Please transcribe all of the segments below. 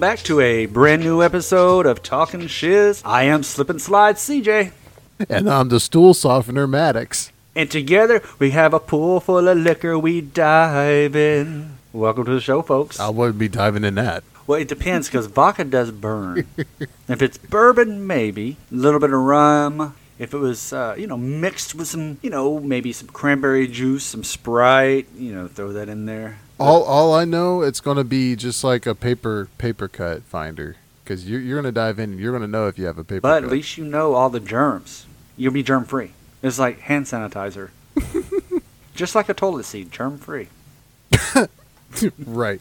welcome back to a brand new episode of Talking Shiz. I am Slip and Slide CJ. And I'm the stool softener Maddox. And together we have a pool full of liquor we dive in. Welcome to the show, folks. I wouldn't be diving in that. Well, it depends because vodka does burn. if it's bourbon, maybe. A little bit of rum. If it was, uh, you know, mixed with some, you know, maybe some cranberry juice, some Sprite, you know, throw that in there. All, all I know, it's going to be just like a paper paper cut finder because you're, you're going to dive in and you're going to know if you have a paper But cut. at least you know all the germs. You'll be germ free. It's like hand sanitizer. Just like a toilet seat, germ free. right.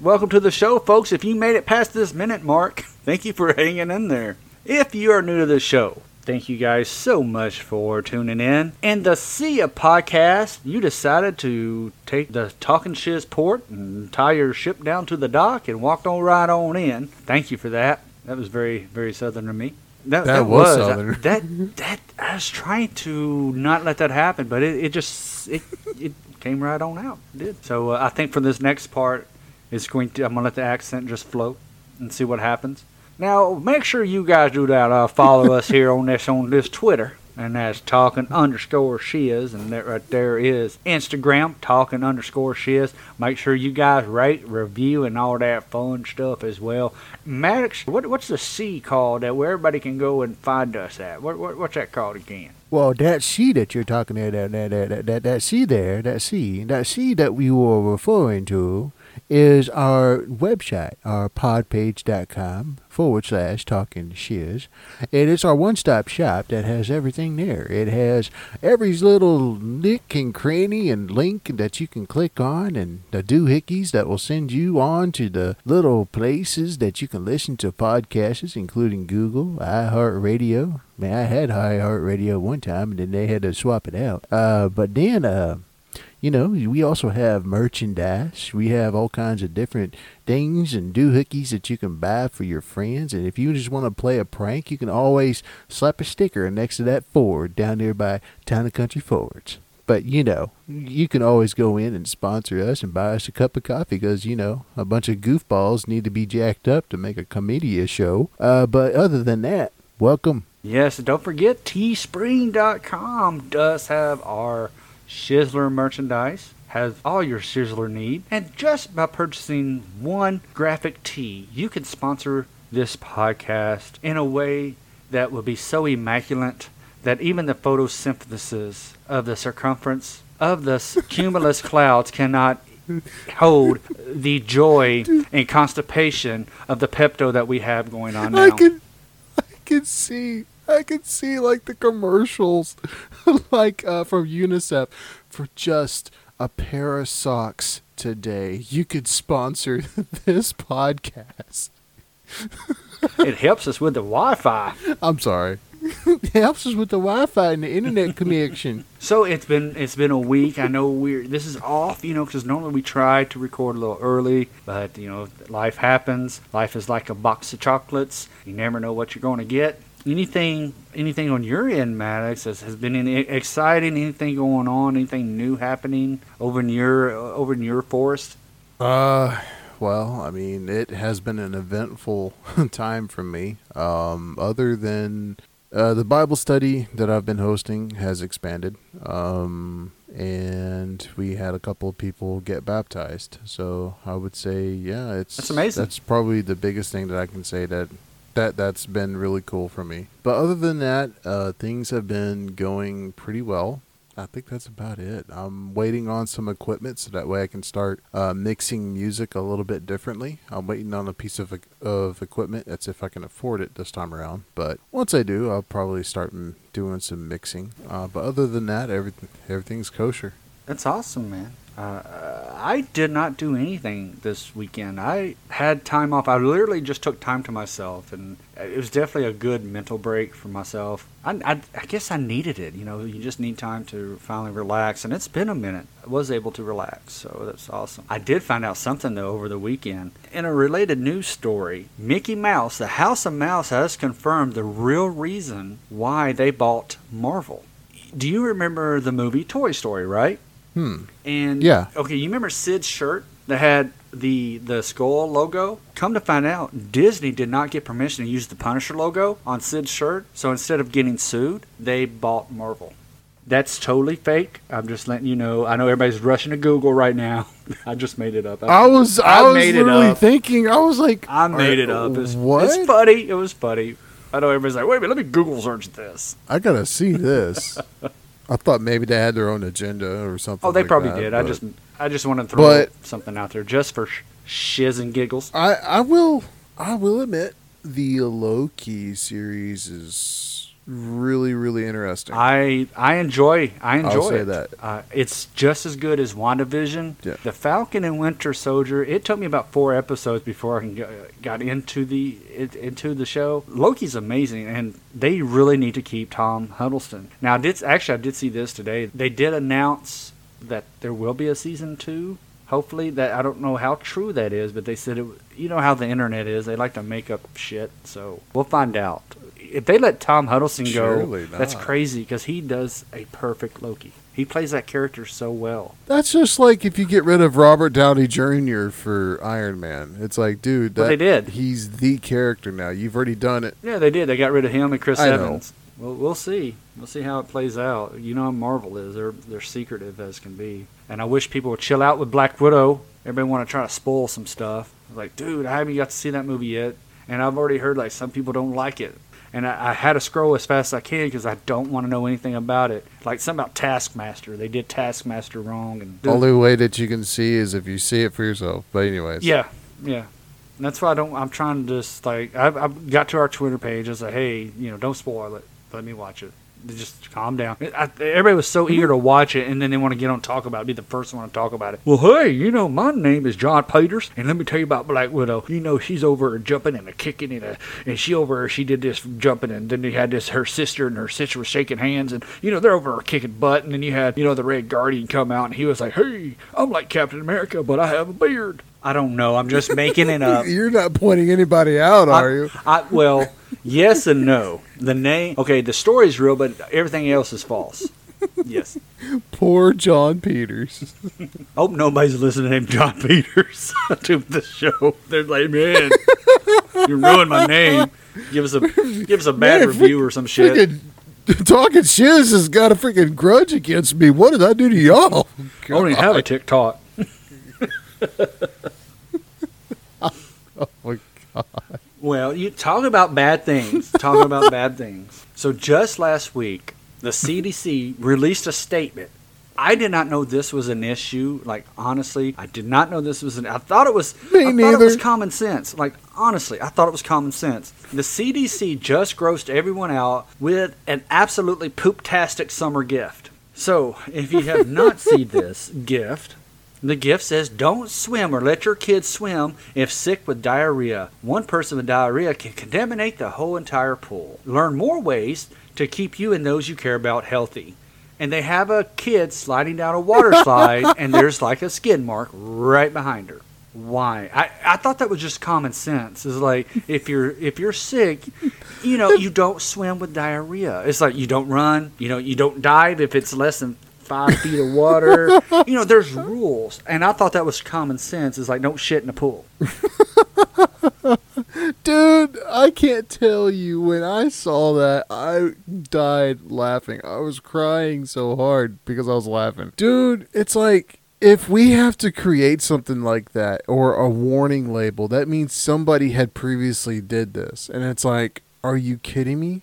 Welcome to the show, folks. If you made it past this minute mark, thank you for hanging in there. If you are new to the show, thank you guys so much for tuning in. In the Sea of Podcast, you decided to take the Talking Shiz port and tie your ship down to the dock and walked on right on in. Thank you for that. That was very, very southern of me. That, That was Southern. that that I was trying to not let that happen, but it, it just it, it came right on out. It did. So uh, I think for this next part, it's going to I'm gonna let the accent just float and see what happens. Now make sure you guys do that. Uh, follow us here on this on this Twitter. And that's talking underscore shiz, and that right there is Instagram talking underscore shiz. Make sure you guys rate, review, and all that fun stuff as well. Maddox, what, what's the C called that where everybody can go and find us at? What, what what's that called again? Well, that sea that you're talking there, that that that that, that, sea there, that sea, that sea that we were referring to, is our website, our podpage.com forward slash talking shiz. And It is our one-stop shop that has everything there. It has every little nick and cranny and link that you can click on, and the doohickeys that will send you on to the little places that you can listen to podcasts, including Google, iHeartRadio. Man, I had iHeartRadio one time, and then they had to swap it out. Uh, but then, uh, you know, we also have merchandise. We have all kinds of different things and doohickeys that you can buy for your friends. And if you just want to play a prank, you can always slap a sticker next to that Ford down there by Town and Country Forwards. But, you know, you can always go in and sponsor us and buy us a cup of coffee because, you know, a bunch of goofballs need to be jacked up to make a comedia show. Uh, but other than that, welcome. Yes, don't forget teespring.com does have our Shizzler merchandise. Has all your Shizzler need. And just by purchasing one graphic tee, you can sponsor this podcast in a way that will be so immaculate that even the photosynthesis of the circumference of the cumulus clouds cannot hold the joy and constipation of the Pepto that we have going on now. I can, I can see, I can see like the commercials, like uh, from UNICEF for just a pair of socks today. You could sponsor this podcast. it helps us with the Wi-Fi. I'm sorry. it helps us with the Wi-Fi and the internet connection. So it's been it's been a week. I know we're this is off, you know, because normally we try to record a little early, but you know, life happens. Life is like a box of chocolates. You never know what you're going to get. Anything anything on your end, Maddox, has, has been any exciting? Anything going on? Anything new happening over in your over in your forest? Uh, well, I mean, it has been an eventful time for me. Um, other than uh, the Bible study that I've been hosting has expanded. Um, and we had a couple of people get baptized. So I would say, yeah, it's That's amazing. That's probably the biggest thing that I can say that that that's been really cool for me. But other than that, uh, things have been going pretty well. I think that's about it. I'm waiting on some equipment so that way I can start uh, mixing music a little bit differently. I'm waiting on a piece of of equipment. That's if I can afford it this time around. But once I do, I'll probably start doing some mixing. Uh, but other than that, everything everything's kosher. That's awesome, man. Uh, I did not do anything this weekend. I had time off. I literally just took time to myself, and it was definitely a good mental break for myself. I, I, I guess I needed it. You know, you just need time to finally relax, and it's been a minute. I was able to relax, so that's awesome. I did find out something though over the weekend. In a related news story, Mickey Mouse, the House of Mouse, has confirmed the real reason why they bought Marvel. Do you remember the movie Toy Story, right? Hmm. And Yeah. okay, you remember Sid's shirt that had the the skull logo. Come to find out, Disney did not get permission to use the Punisher logo on Sid's shirt. So instead of getting sued, they bought Marvel. That's totally fake. I'm just letting you know. I know everybody's rushing to Google right now. I just made it up. I was I, I was literally thinking. I was like, I made it up. It's, what? It's funny. It was funny. I know everybody's like, wait a minute, let me Google search this. I gotta see this. I thought maybe they had their own agenda or something. Oh, they like probably that, did. I just, I just wanted to throw But- something out there just for sh- shiz and giggles. I I will I will admit the Loki series is really really interesting. I, I enjoy, I enjoy I'll say it. that. Uh, it's just as good as WandaVision. Yeah. The Falcon and Winter Soldier. It took me about four episodes before I got into the it, into the show. Loki's amazing, and they really need to keep Tom Hiddleston. Now, I did actually I did see this today. They did announce that there will be a season two. Hopefully, that I don't know how true that is, but they said it. You know how the internet is; they like to make up shit. So we'll find out. If they let Tom Hiddleston Surely go, that's crazy because he does a perfect Loki. He plays that character so well. That's just like if you get rid of Robert Downey Jr. for Iron Man. It's like, dude, that, Well, they did. He's the character now. You've already done it. Yeah, they did. They got rid of him and Chris I know. Evans. Well, we'll see. We'll see how it plays out. You know how Marvel is. They're they're secretive as can be. And I wish people would chill out with Black Widow. Everybody want to try to spoil some stuff. Like, dude, I haven't got to see that movie yet, and I've already heard like some people don't like it. And I, I had to scroll as fast as I can because I don't want to know anything about it. Like something about Taskmaster. They did Taskmaster wrong, and the Only way that you can see is if you see it for yourself. But anyways, Yeah, yeah. And that's why I don't. I'm trying to just like I've, I've got to our Twitter page. I said, hey, you know, don't spoil it. Let me watch it. Just calm down. I, everybody was so eager to mm-hmm. watch it, and then they want to get on and talk about it. Be the first one to talk about it. Well, hey, you know, my name is John Peters, and let me tell you about Black Widow. You know, she's over there jumping and a kicking and a, and she over there, she did this jumping, and then they had this her sister and her sister was shaking hands, and you know they're over there kicking butt, and then you had you know the Red Guardian come out, and he was like, hey, I'm like Captain America, but I have a beard. I don't know. I'm just making it up. You're not pointing anybody out, are I, you? I, well, yes and no. The name, okay, the story's real, but everything else is false. Yes. Poor John Peters. Hope nobody's listening named John Peters to the show. They're like, man, you ruined my name. Give us a give us a bad Man, review or some shit. Talking shiz has got a freaking grudge against me. What did I do to y'all? I don't even have a TikTok. Oh my Well, you talk about bad things. Talk about bad things. So just last week, the CDC released a statement. I did not know this was an issue. Like honestly, I did not know this was an. I thought it was. Me I thought it was common sense. Like honestly, I thought it was common sense. The CDC just grossed everyone out with an absolutely pooptastic summer gift. So if you have not seen this gift, the gift says, Don't swim or let your kids swim if sick with diarrhea. One person with diarrhea can contaminate the whole entire pool. Learn more ways to keep you and those you care about healthy. And they have a kid sliding down a water slide, and there's like a skid mark right behind her. Why? I, I thought that was just common sense. It's like if you're if you're sick, you know, you don't swim with diarrhea. It's like you don't run, you know, you don't dive if it's less than five feet of water. You know, there's rules, and I thought that was common sense. It's like don't shit in the pool. Dude, I can't tell you when I saw that, I died laughing. I was crying so hard because I was laughing. Dude, it's like if we have to create something like that or a warning label, that means somebody had previously did this. And it's like, are you kidding me?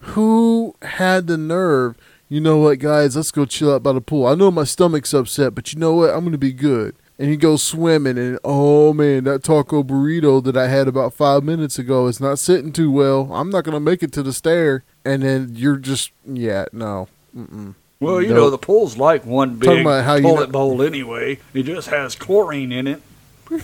Who had the nerve? You know what, guys? Let's go chill out by the pool. I know my stomach's upset, but you know what? I'm gonna be good. And he goes swimming, and oh man, that taco burrito that I had about five minutes ago is not sitting too well. I'm not gonna make it to the stair. And then you're just, yeah, no. Mm-mm. Well, you Nope. know, the pool's like one big about how you toilet know- bowl anyway. It just has chlorine in it.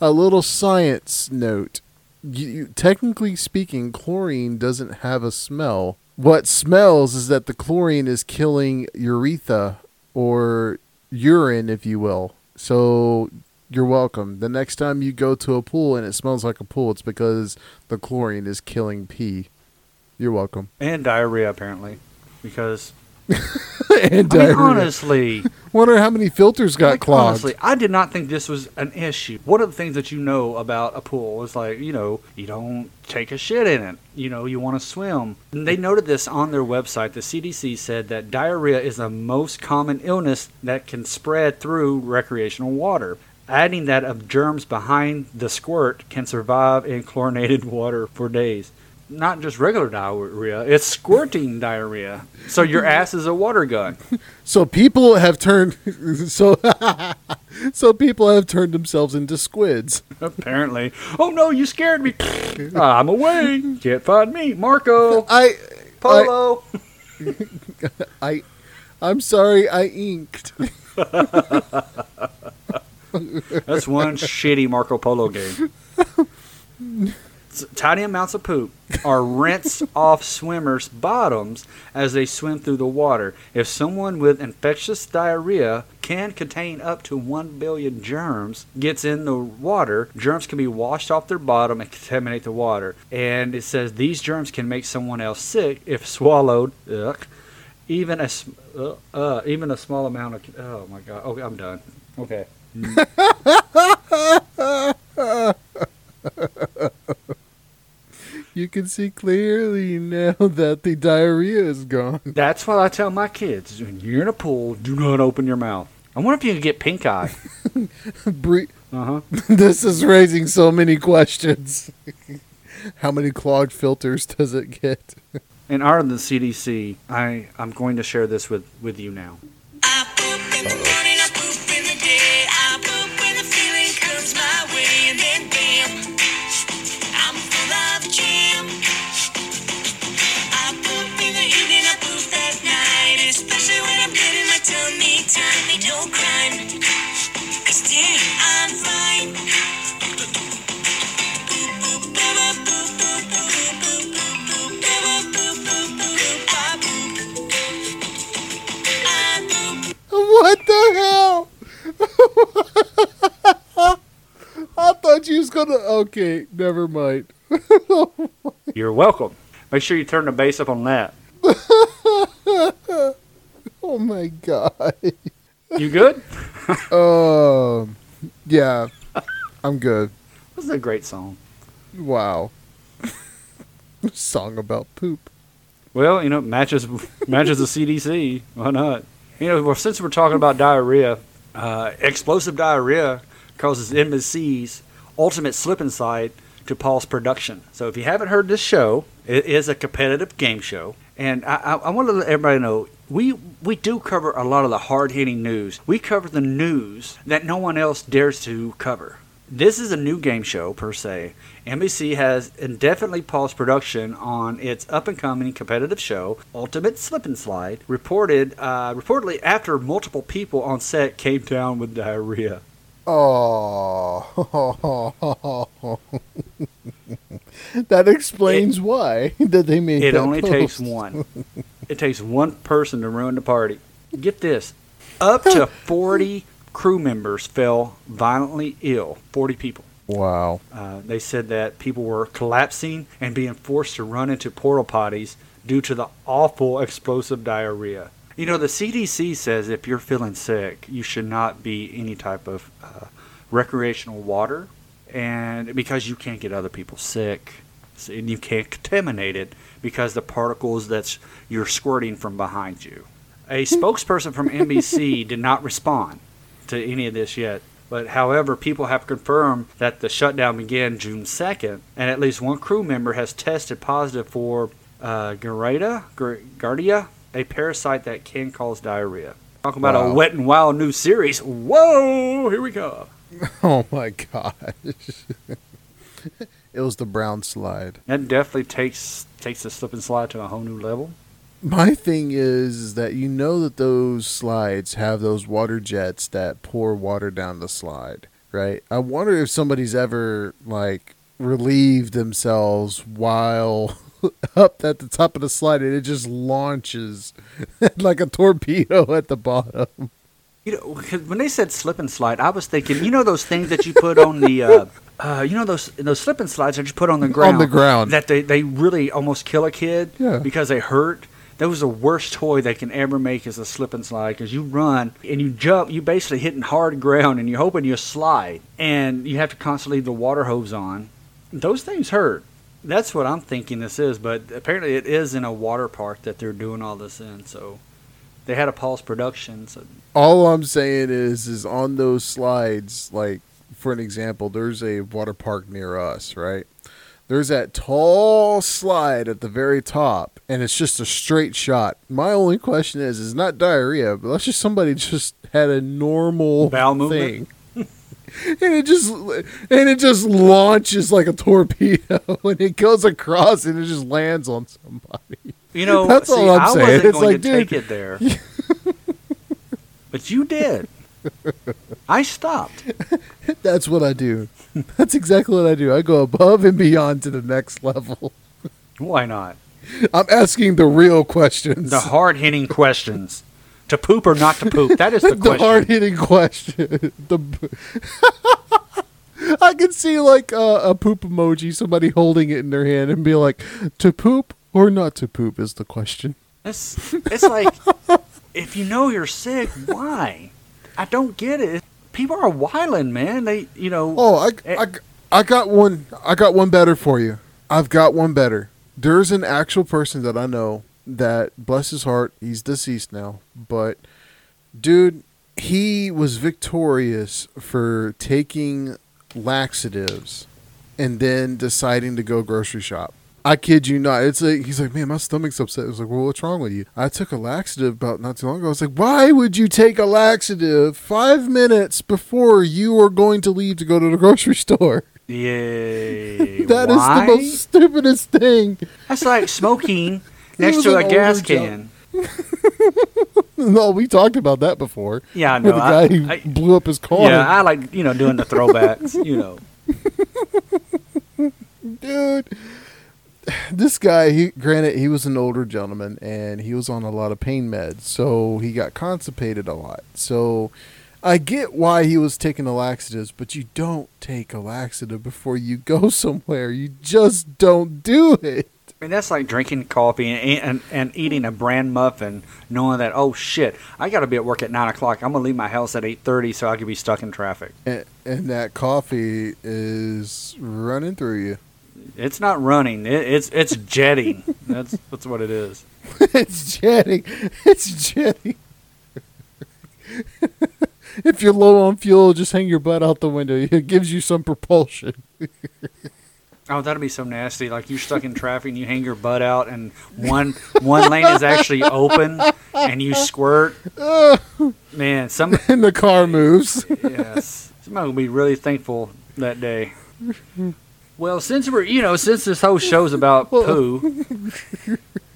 A little science note. You, you, technically speaking, chlorine doesn't have a smell. What smells is that the chlorine is killing urethra or urine, if you will. So you're welcome. The next time you go to a pool and it smells like a pool, it's because the chlorine is killing pee. You're welcome. And diarrhea, apparently. Because and I mean, honestly, Wonder how many filters got clogged. honestly, I did not think this was an issue. One of the things that you know about a pool is like, you know, you don't take a shit in it. You know, you want to swim. And they noted this on their website. The CDC said that diarrhea is the most common illness that can spread through recreational water. Adding that of germs behind the squirt can survive in chlorinated water for days. Not just regular diarrhea, it's squirting diarrhea. So your ass is a water gun. So people have turned so so people have turned themselves into squids. Apparently. Oh no, you scared me. I'm away. Can't find me. Marco. I Polo. I I'm sorry I inked. That's one shitty Marco Polo game. Tiny amounts of poop are rinsed off swimmers' bottoms as they swim through the water. If someone with infectious diarrhea can contain up to 1 billion germs gets in the water, germs can be washed off their bottom and contaminate the water. And it says these germs can make someone else sick if swallowed. Ugh, even a uh, uh, even a small amount of oh my god. Okay, I'm done. Okay. You can see clearly now that the diarrhea is gone. That's what I tell my kids. When you're in a pool, do not open your mouth. I wonder if you can get pink eye. Bre- Uh huh. this is raising so many questions. How many clogged filters does it get? In of the CDC, I I'm going to share this with with you now. Thought you was gonna. Okay, never mind. You're welcome. Make sure you turn the bass up on that. Oh my god. You good? Um, yeah, I'm good. This is a great song. Wow. Song about poop. Well, you know, matches matches the CDC. Why not? You know, well, since we're talking about diarrhea, uh, explosive diarrhea causes NBC's ultimate slip and slide to pause production. So, if you haven't heard this show, it is a competitive game show, and I, I, I want to let everybody know we we do cover a lot of the hard hitting news. We cover the news that no one else dares to cover. This is a new game show per se. NBC has indefinitely paused production on its up-and-coming competitive show, Ultimate Slip and Slide, reported uh, reportedly after multiple people on set came down with diarrhea. Oh. that explains why that they made It that only takes one. It takes one person to ruin the party. Get this: up to forty crew members fell violently ill. Forty people. Wow. Uh, they said that people were collapsing and being forced to run into portal potties due to the awful explosive diarrhea. You know, the CDC says if you're feeling sick, you should not be any type of uh, recreational water, and because you can't get other people sick, and you can't contaminate it because the particles that you're squirting from behind you. A spokesperson from NBC did not respond to any of this yet. But however, people have confirmed that the shutdown began June 2nd, and at least one crew member has tested positive for uh, Garida, Gar- Gardia, a parasite that can cause diarrhea. Talking about Wow. a wet and wild new series. Whoa, here we go. Oh my gosh. it was the brown slide. That definitely takes takes the slip and slide to a whole new level. My thing is that you know that those slides have those water jets that pour water down the slide, right? I wonder if somebody's ever like relieved themselves while up at the top of the slide and it just launches like a torpedo at the bottom. You know, when they said slip and slide, I was thinking, you know, those things that you put on the, uh, uh, you know, those those slip and slides that you put on the ground, the ground. that they, they really almost kill a kid Yeah. because they hurt. That was the worst toy they can ever make is a slip and slide because you run and you jump, you basically hitting hard ground and you're hoping you slide and you have to constantly leave the water hose on. Those things hurt. That's what I'm thinking this is, but apparently it is in a water park that they're doing all this in. So they had a pulse production. So All I'm saying is, is on those slides, like for an example, there's a water park near us, right? There's that tall slide at the very top, and it's just a straight shot. My only question is, is not diarrhea, but let's just somebody just had a normal Bowel thing. And it just and it just launches like a torpedo and it goes across and it just lands on somebody. You know, That's see, all I'm I saying. It's like, to dude. take it there. but you did. I stopped. That's what I do. That's exactly what I do. I go above and beyond to the next level. Why not? I'm asking the real questions. The hard hitting questions. To poop or not to poop? That is the the question. hard hitting question. the I can see like uh, a poop emoji, somebody holding it in their hand and be like, "To poop or not to poop?" is the question. It's, it's like, if you know you're sick, why? I don't get it. People are wilding, man. They, you know. Oh, I, Eh. I, I got one. I got one better for you. I've got one better. There's an actual person that I know that, bless his heart, he's deceased now. But, dude, he was victorious for taking laxatives and then deciding to go grocery shop. I kid you not. It's like he's like, man, my stomach's upset. I was like, well, what's wrong with you? I took a laxative about not too long ago. I was like, why would you take a laxative five minutes before you are going to leave to go to the grocery store? Yay. That is Why? the most stupidest thing. That's like smoking next to a gas can. No, we talked about that before. Yeah, I With know. the guy I- who I- blew up his car. Yeah, I like you know doing the throwbacks. you know, dude. This guy, he granted he was an older gentleman and he was on a lot of pain meds, so he got constipated a lot. So I get why he was taking the laxatives, but you don't take a laxative before you go somewhere. You just don't do it. I mean that's like drinking coffee and, and and eating a bran muffin, knowing that oh shit, I got to be at work at nine o'clock. I'm gonna leave my house at eight thirty so I could be stuck in traffic. And, and that coffee is running through you. It's not running. It, it's it's jetting. That's that's what it is. it's jetting. It's jetting. if you're low on fuel, just hang your butt out the window. It gives you some propulsion. Oh, that'd be so nasty. Like you're stuck in traffic and you hang your butt out, and one one lane is actually open, and you squirt. Man, some and the car moves. yes, somebody will be really thankful that day. Well, since we're you know since this whole show's about poo,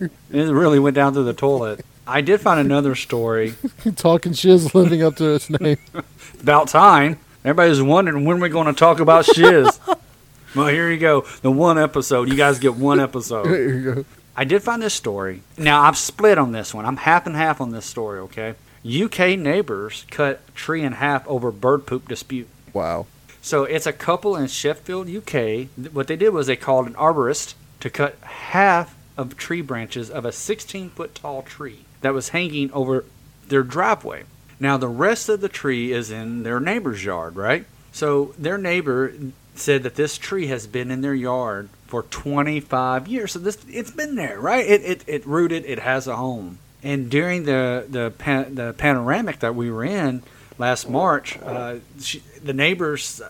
it really went down to the toilet. I did find another story Talking shiz living up to its name. about time. Everybody's wondering when we're going to talk about shiz. Well, here you go. The one episode. You guys get one episode. there you go. I did find this story. Now I've split on this one. I'm half and half on this story. Okay. UK neighbors cut tree in half over bird poop dispute. Wow. So it's a couple in Sheffield, UK. What they did was they called an arborist to cut half of tree branches of a 16 foot tall tree that was hanging over their driveway. Now the rest of the tree is in their neighbor's yard, right? So their neighbor said that this tree has been in their yard for 25 years. So this it's been there, right? It it, it rooted. It has a home. And during the the pan, the panoramic that we were in last March, uh, she, the neighbors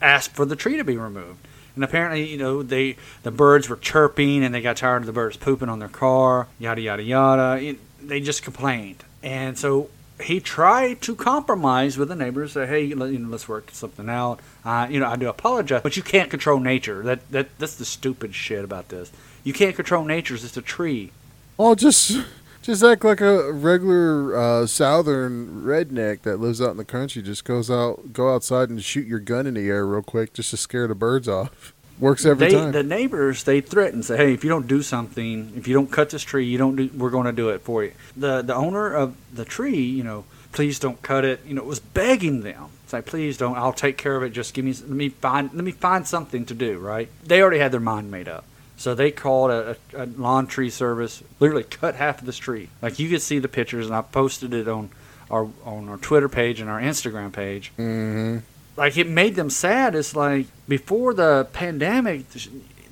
asked for the tree to be removed. And apparently, you know, they the birds were chirping and they got tired of the birds pooping on their car, yada yada yada. It- they just complained, and so he tried to compromise with the neighbors. Say, hey, let, you know, let's work something out. Uh, you know, I do apologize, but you can't control nature. That that that's the stupid shit about this. You can't control nature. It's just a tree. Oh, just just act like a regular uh, southern redneck that lives out in the country. Just goes out, go outside and shoot your gun in the air real quick just to scare the birds off. Works every they, time. The neighbors they threaten, say, "Hey, if you don't do something, if you don't cut this tree, you don't do. We're going to do it for you." The the owner of the tree, you know, please don't cut it. You know, it was begging them, say, "Please don't. I'll take care of it. Just give me. Let me find. Let me find something to do." Right? They already had their mind made up. So they called a, a, a lawn tree service, literally cut half of this tree. Like you could see the pictures, and I posted it on our on our Twitter page and our Instagram page. Mm-hmm. Like it made them sad. It's like before the pandemic,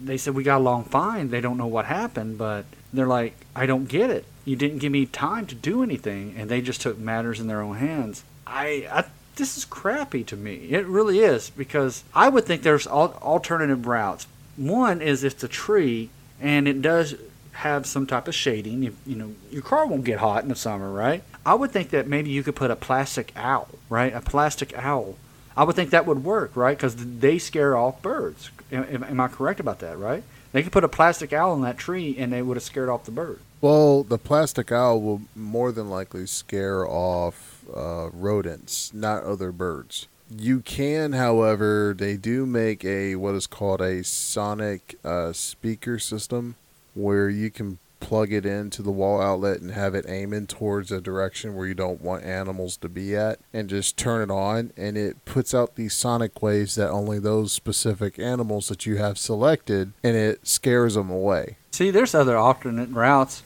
they said we got along fine. They don't know what happened, but they're like, I don't get it. You didn't give me time to do anything, and they just took matters in their own hands. I, I this is crappy to me. It really is because I would think there's al- alternative routes. One is if a tree and it does have some type of shading. You know, your car won't get hot in the summer, right? I would think that maybe you could put a plastic owl, right? A plastic owl. I would think that would work, right? Because they scare off birds. Am, am- I correct about that, right? They could put a plastic owl in that tree and they would have scared off the bird. Well, the plastic owl will more than likely scare off uh, rodents, not other birds. You can, however, they do make a what is called a sonic uh, speaker system where you can plug it into the wall outlet and have it aiming towards a direction where you don't want animals to be at and just turn it on and it puts out these sonic waves that only those specific animals that you have selected and it scares them away. See, there's other alternate routes.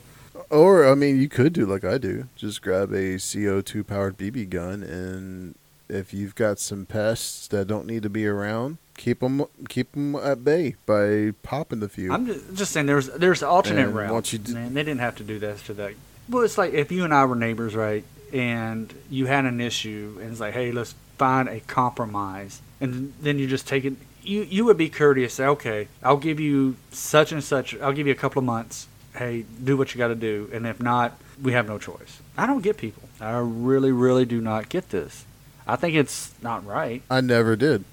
Or I mean, you could do like I do. Just grab a CO2 powered BB gun, and if you've got some pests that don't need to be around, keep them keep them at bay by popping the few. I'm just, just saying there's there's alternate And routes. d- Man, they didn't have to do that to that. Well, it's like if you and I were neighbors, right? And you had an issue, and it's like, hey, let's find a compromise, and then you just take it. You you would be courteous, say, okay, I'll give you such and such. I'll give you a couple of months. Hey, do what you got to do, and if not, we have no choice. I don't get people. I really, really do not get this. I think it's not right. I never did.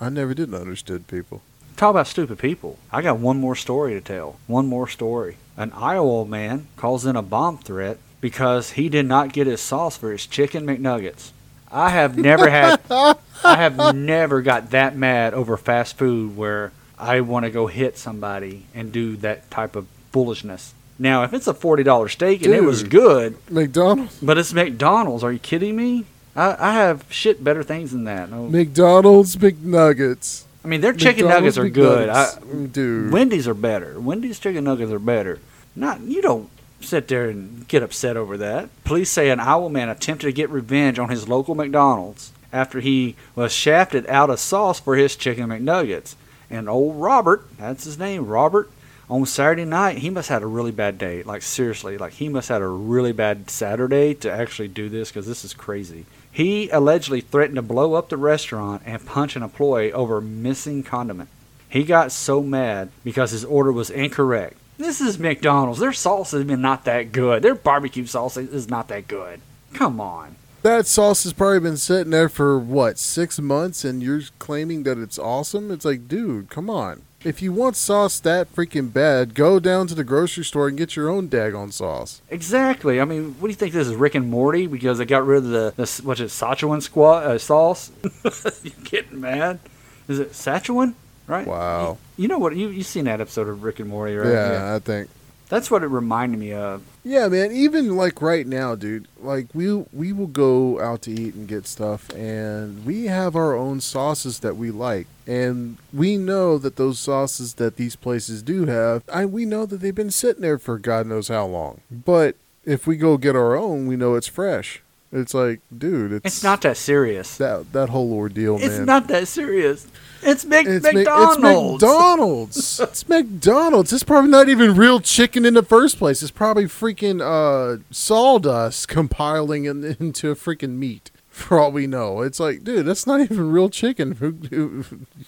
I never did understood people. Talk about stupid people. I got one more story to tell. One more story. An Iowa man calls in a bomb threat because he did not get his sauce for his chicken McNuggets. I have never had I have never got that mad over fast food where I want to go hit somebody and do that type of foolishness. Now, if it's a forty dollar steak and it was good, McDonald's, but it's McDonald's, are you kidding me? I, I have shit better things than that. No, McDonald's McNuggets. I mean, their chicken McDonald's nuggets are good. I, mm, dude. Wendy's are better. Wendy's chicken nuggets are better. Not you don't sit there and get upset over that. Police say an Iowa man attempted to get revenge on his local McDonald's after he was shafted out of sauce for his chicken McNuggets. And old Robert, that's his name, Robert, on Saturday night, he must have had a really bad day. Like seriously, like he must have had a really bad Saturday to actually do this because this is crazy. He allegedly threatened to blow up the restaurant and punch an employee over missing condiment. He got so mad because his order was incorrect. This is McDonald's. Their sauce has been not that good. Their barbecue sauce is not that good. Come on. That sauce has probably been sitting there for what six months, and you're claiming that it's awesome. It's like, dude, come on. If you want sauce that freaking bad, go down to the grocery store and get your own daggone sauce. Exactly. I mean, what do you think this is, Rick and Morty? Because they got rid of the, the what's it, Szechuan squat uh, sauce? you getting mad? Is it Szechuan? Right? Wow. You, you know what? You you seen that episode of Rick and Morty, right? Yeah, I think. That's what it reminded me of. Yeah, man. Even like right now, dude. Like we we will go out to eat and get stuff, and we have our own sauces that we like, and we know that those sauces that these places do have, I we know that they've been sitting there for God knows how long. But if we go get our own, we know it's fresh. It's like, dude, it's, It's not that serious. that that whole ordeal, It's man. It's not that serious. It's Mc, It's Mc- McDonald's. It's McDonald's. it's McDonald's. It's probably not even real chicken in the first place. It's probably freaking uh, sawdust compiling in, into a freaking meat. For all we know, it's like, dude, that's not even real chicken. Who, who,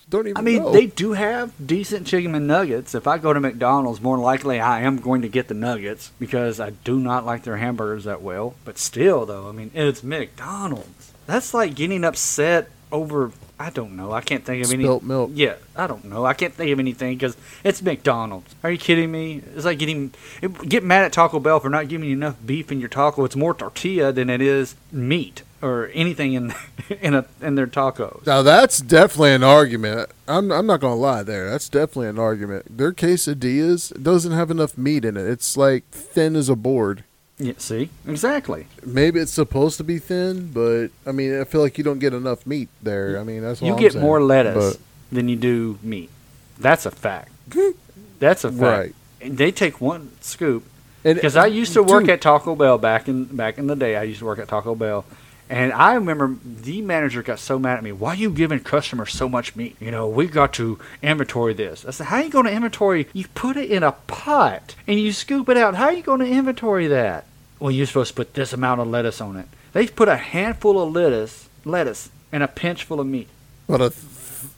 don't even. I mean, know. they do have decent chicken and nuggets. If I go to McDonald's, more likely I am going to get the nuggets because I do not like their hamburgers that well. But still, though, I mean, it's McDonald's. That's like getting upset over. I don't know. I can't think of any. spilt milk. Yeah, I don't know. I can't think of anything because it's McDonald's. Are you kidding me? It's like getting get mad at Taco Bell for not giving you enough beef in your taco. It's more tortilla than it is meat or anything in in a in their tacos. Now that's definitely an argument. I'm I'm not gonna lie there. That's definitely an argument. Their quesadillas doesn't have enough meat in it. It's like thin as a board. Yeah, see, exactly. Maybe it's supposed to be thin, but I mean, I feel like you don't get enough meat there. I mean, that's You I'm get saying. more lettuce But than you do meat. That's a fact. That's a fact. Right. And they take one scoop because I used to work dude, at Taco Bell back in back in the day. I used to work at Taco Bell, and I remember the manager got so mad at me. Why are you giving customers so much meat? You know, we got to inventory this. I said, how are you going to inventory? You put it in a pot and you scoop it out. How are you going to inventory that? Well, you're supposed to put this amount of lettuce on it. They put a handful of lettuce, lettuce, and a pinch full of meat. But a th-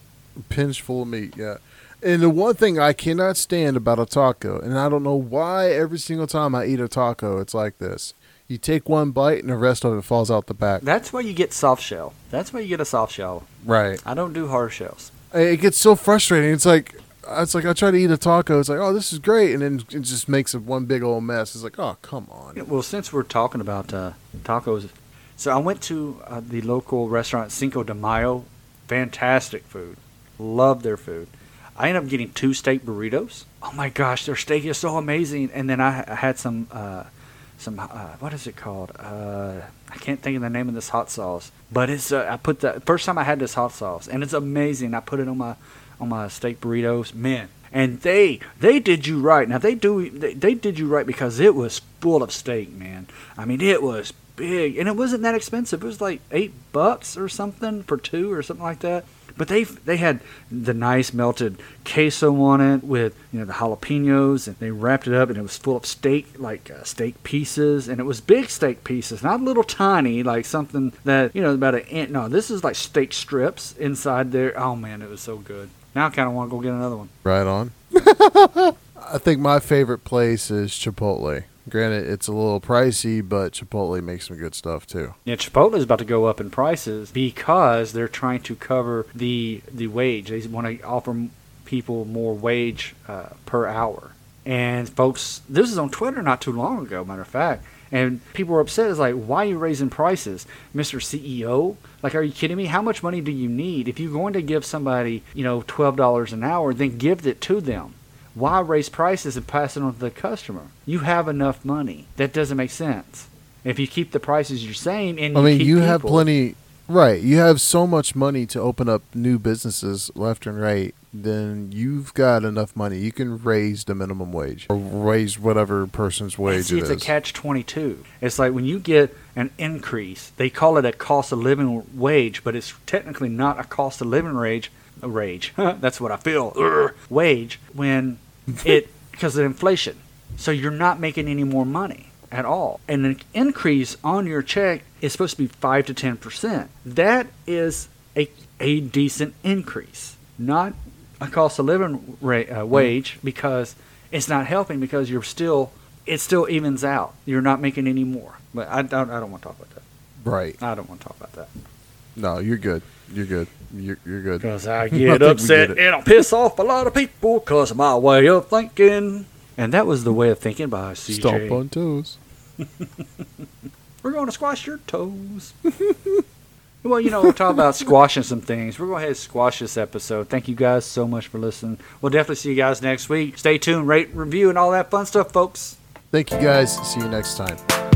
pinch full of meat, yeah. And the one thing I cannot stand about a taco, and I don't know why every single time I eat a taco, it's like this. You take one bite and the rest of it falls out the back. That's why you get soft shell. That's why you get a soft shell. Right. I don't do hard shells. It gets so frustrating. It's like it's like I try to eat a taco. It's like, oh, this is great, and then it just makes it one big old mess. It's like, oh, come on. Well, since we're talking about uh, tacos, so I went to uh, the local restaurant Cinco de Mayo. Fantastic food. Love their food. I ended up getting two steak burritos. Oh my gosh, their steak is so amazing. And then I, I had some, uh, some uh, what is it called? Uh, I can't think of the name of this hot sauce, but it's uh, I put the first time I had this hot sauce, and it's amazing. I put it on my on my steak burritos, man. And they they did you right. Now they do they, they did you right because it was full of steak, man. I mean it was big, and it wasn't that expensive. It was like eight bucks or something for two or something like that. But they they had the nice melted queso on it with you know the jalapenos, and they wrapped it up, and it was full of steak like uh, steak pieces, and it was big steak pieces, not little tiny like something that you know about an inch. No, this is like steak strips inside there. Oh man, it was so good. Now I kind of want to go get another one. Right on. I think my favorite place is Chipotle. Granted, it's a little pricey, but Chipotle makes some good stuff too. Yeah, Chipotle is about to go up in prices because they're trying to cover the the wage. They want to offer people more wage uh, per hour. And folks, this is on Twitter not too long ago, matter of fact. And people were upset. It's like, why are you raising prices, Mr. CEO? Like, are you kidding me? How much money do you need? If you're going to give somebody, you know, twelve dollars an hour, then give it to them. Why raise prices and pass it on to the customer? You have enough money. That doesn't make sense. If you keep the prices you're saying, and I mean, keep you have plenty. Right, you have so much money to open up new businesses left and right. Then you've got enough money. You can raise the minimum wage or raise whatever person's wage see, it it's is. a catch twenty two. It's like when you get an increase, they call it a cost of living wage, but it's technically not a cost of living wage. A rage. That's what I feel. Urgh. Wage when it because of inflation. So you're not making any more money at all. And an increase on your check is supposed to be five to ten percent. That is a a decent increase, not a cost of living ra- uh, wage because it's not helping because you're still it still evens out. You're not making any more. But I don't I don't want to talk about that. right. I don't want to talk about that No, you're good. You're good. You're, you're good. because I get get upset it. and I'll piss off a lot of people because of my way of thinking. And that was the way of thinking by CJ. Stomp on toes. We're going to squash your toes. well, you know, we're talking about squashing some things. We're going to go ahead and squash this episode. Thank you guys so much for listening. We'll definitely see you guys next week. Stay tuned, rate, review, and all that fun stuff, folks. Thank you guys. See you next time.